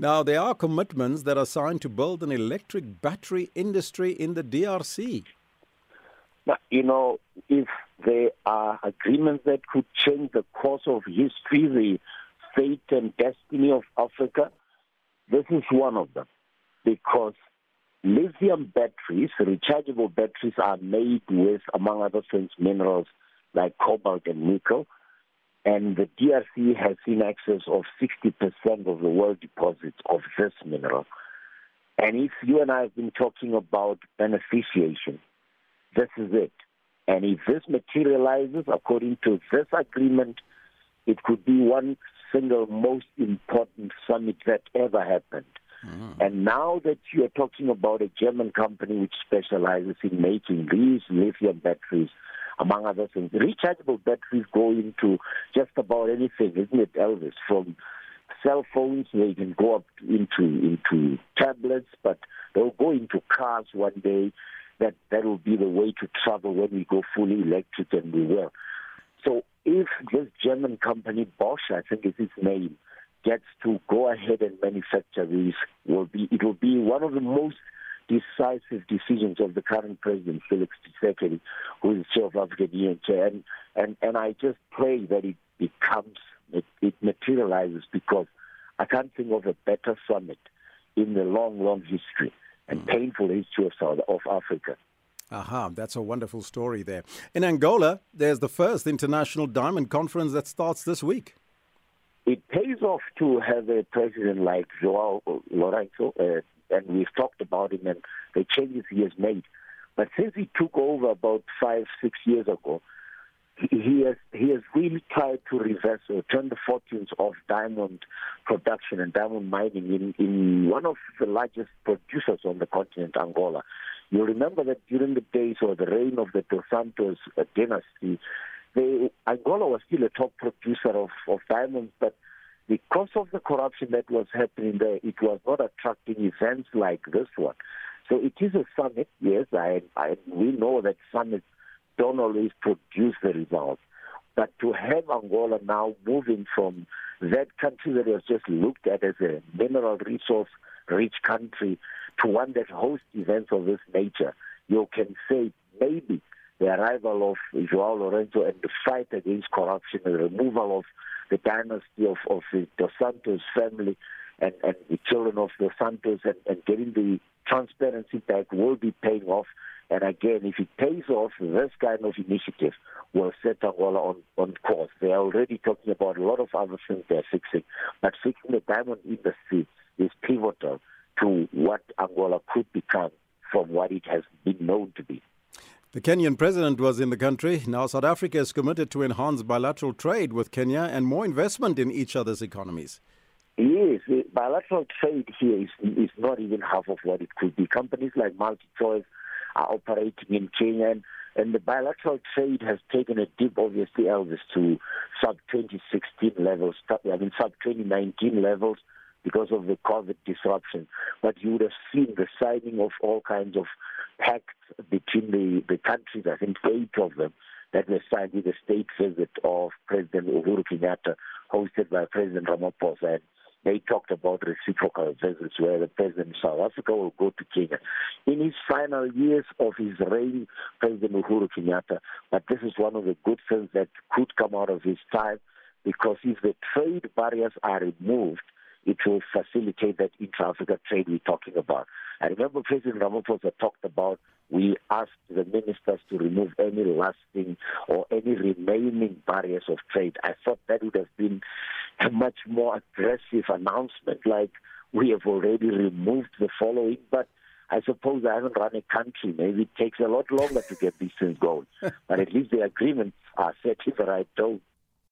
Now, there are commitments that are signed to build an electric battery industry in the DRC. Now, you know, if there are agreements that could change the course of history, the fate and destiny of Africa, this is one of them. Because lithium batteries, rechargeable batteries, are made with, among other things, minerals like cobalt and nickel. And the DRC has in excess of 60% of the world deposits of this mineral. And if you and I have been talking about beneficiation, this is it. And if this materializes according to this agreement, it could be one single most important summit that ever happened. Mm-hmm. And now that you are talking about a German company which specializes in making these lithium batteries, among other things, rechargeable batteries go into just about anything, isn't it, Elvis? From cell phones, they can go up into into tablets, but they'll go into cars one day. That that will be the way to travel when we go fully electric, and we will. So if this German company Bosch, I think is its name, gets to go ahead and manufacture these, will be it will be one of the most decisive decisions of the current president, Felix Tshisekedi, who is chair of African Union chair. And, and, and I just pray that it becomes, it, it materializes because I can't think of a better summit in the long, long history and mm. painful history of South of Africa. Aha, that's a wonderful story there. In Angola, there's the first international diamond conference that starts this week. It pays off to have a president like Joao Lourenço, uh, and we've talked about him and the changes he has made. But since he took over about five, six years ago, he has he has really tried to reverse or turn the fortunes of diamond production and diamond mining in, in one of the largest producers on the continent, Angola. You remember that during the days or the reign of the Dos Santos dynasty, they, Angola was still a top producer of, of diamonds, but because of the corruption that was happening there, it was not attracting events like this one. So it is a summit, yes, I, I, we know that summits don't always produce the results. But to have Angola now moving from that country that was just looked at as a mineral resource rich country to one that hosts events of this nature, you can say maybe the arrival of Joao Lourenço and the fight against corruption, the removal of the dynasty of, of the Dos Santos family and, and the children of Dos Santos and, and getting the transparency back will be paying off. And again, if it pays off, this kind of initiative will set Angola on, on course. They are already talking about a lot of other things they're fixing, but fixing the diamond industry is pivotal to what Angola could become from what it has been known to be. The Kenyan president was in the country. Now, South Africa is committed to enhance bilateral trade with Kenya and more investment in each other's economies. Yes, bilateral trade here is, is not even half of what it could be. Companies like MultiChoice are operating in Kenya, and, and the bilateral trade has taken a dip, obviously, Elvis, to sub 2016 levels, I mean, sub 2019 levels because of the COVID disruption. But you would have seen the signing of all kinds of pacts between the, the countries, I think eight of them, that were signed with the state visit of President Uhuru Kenyatta, hosted by President Ramaphosa. And they talked about reciprocal visits where the President of South Africa will go to Kenya. In his final years of his reign, President Uhuru Kenyatta, but this is one of the good things that could come out of his time because if the trade barriers are removed, it will facilitate that intra-Africa trade we're talking about. I remember President Ramaphosa talked about we asked the ministers to remove any lasting or any remaining barriers of trade. I thought that would have been a much more aggressive announcement, like we have already removed the following, but I suppose I haven't run a country. Maybe it takes a lot longer to get these things going. but at least the agreements are set in the right tone.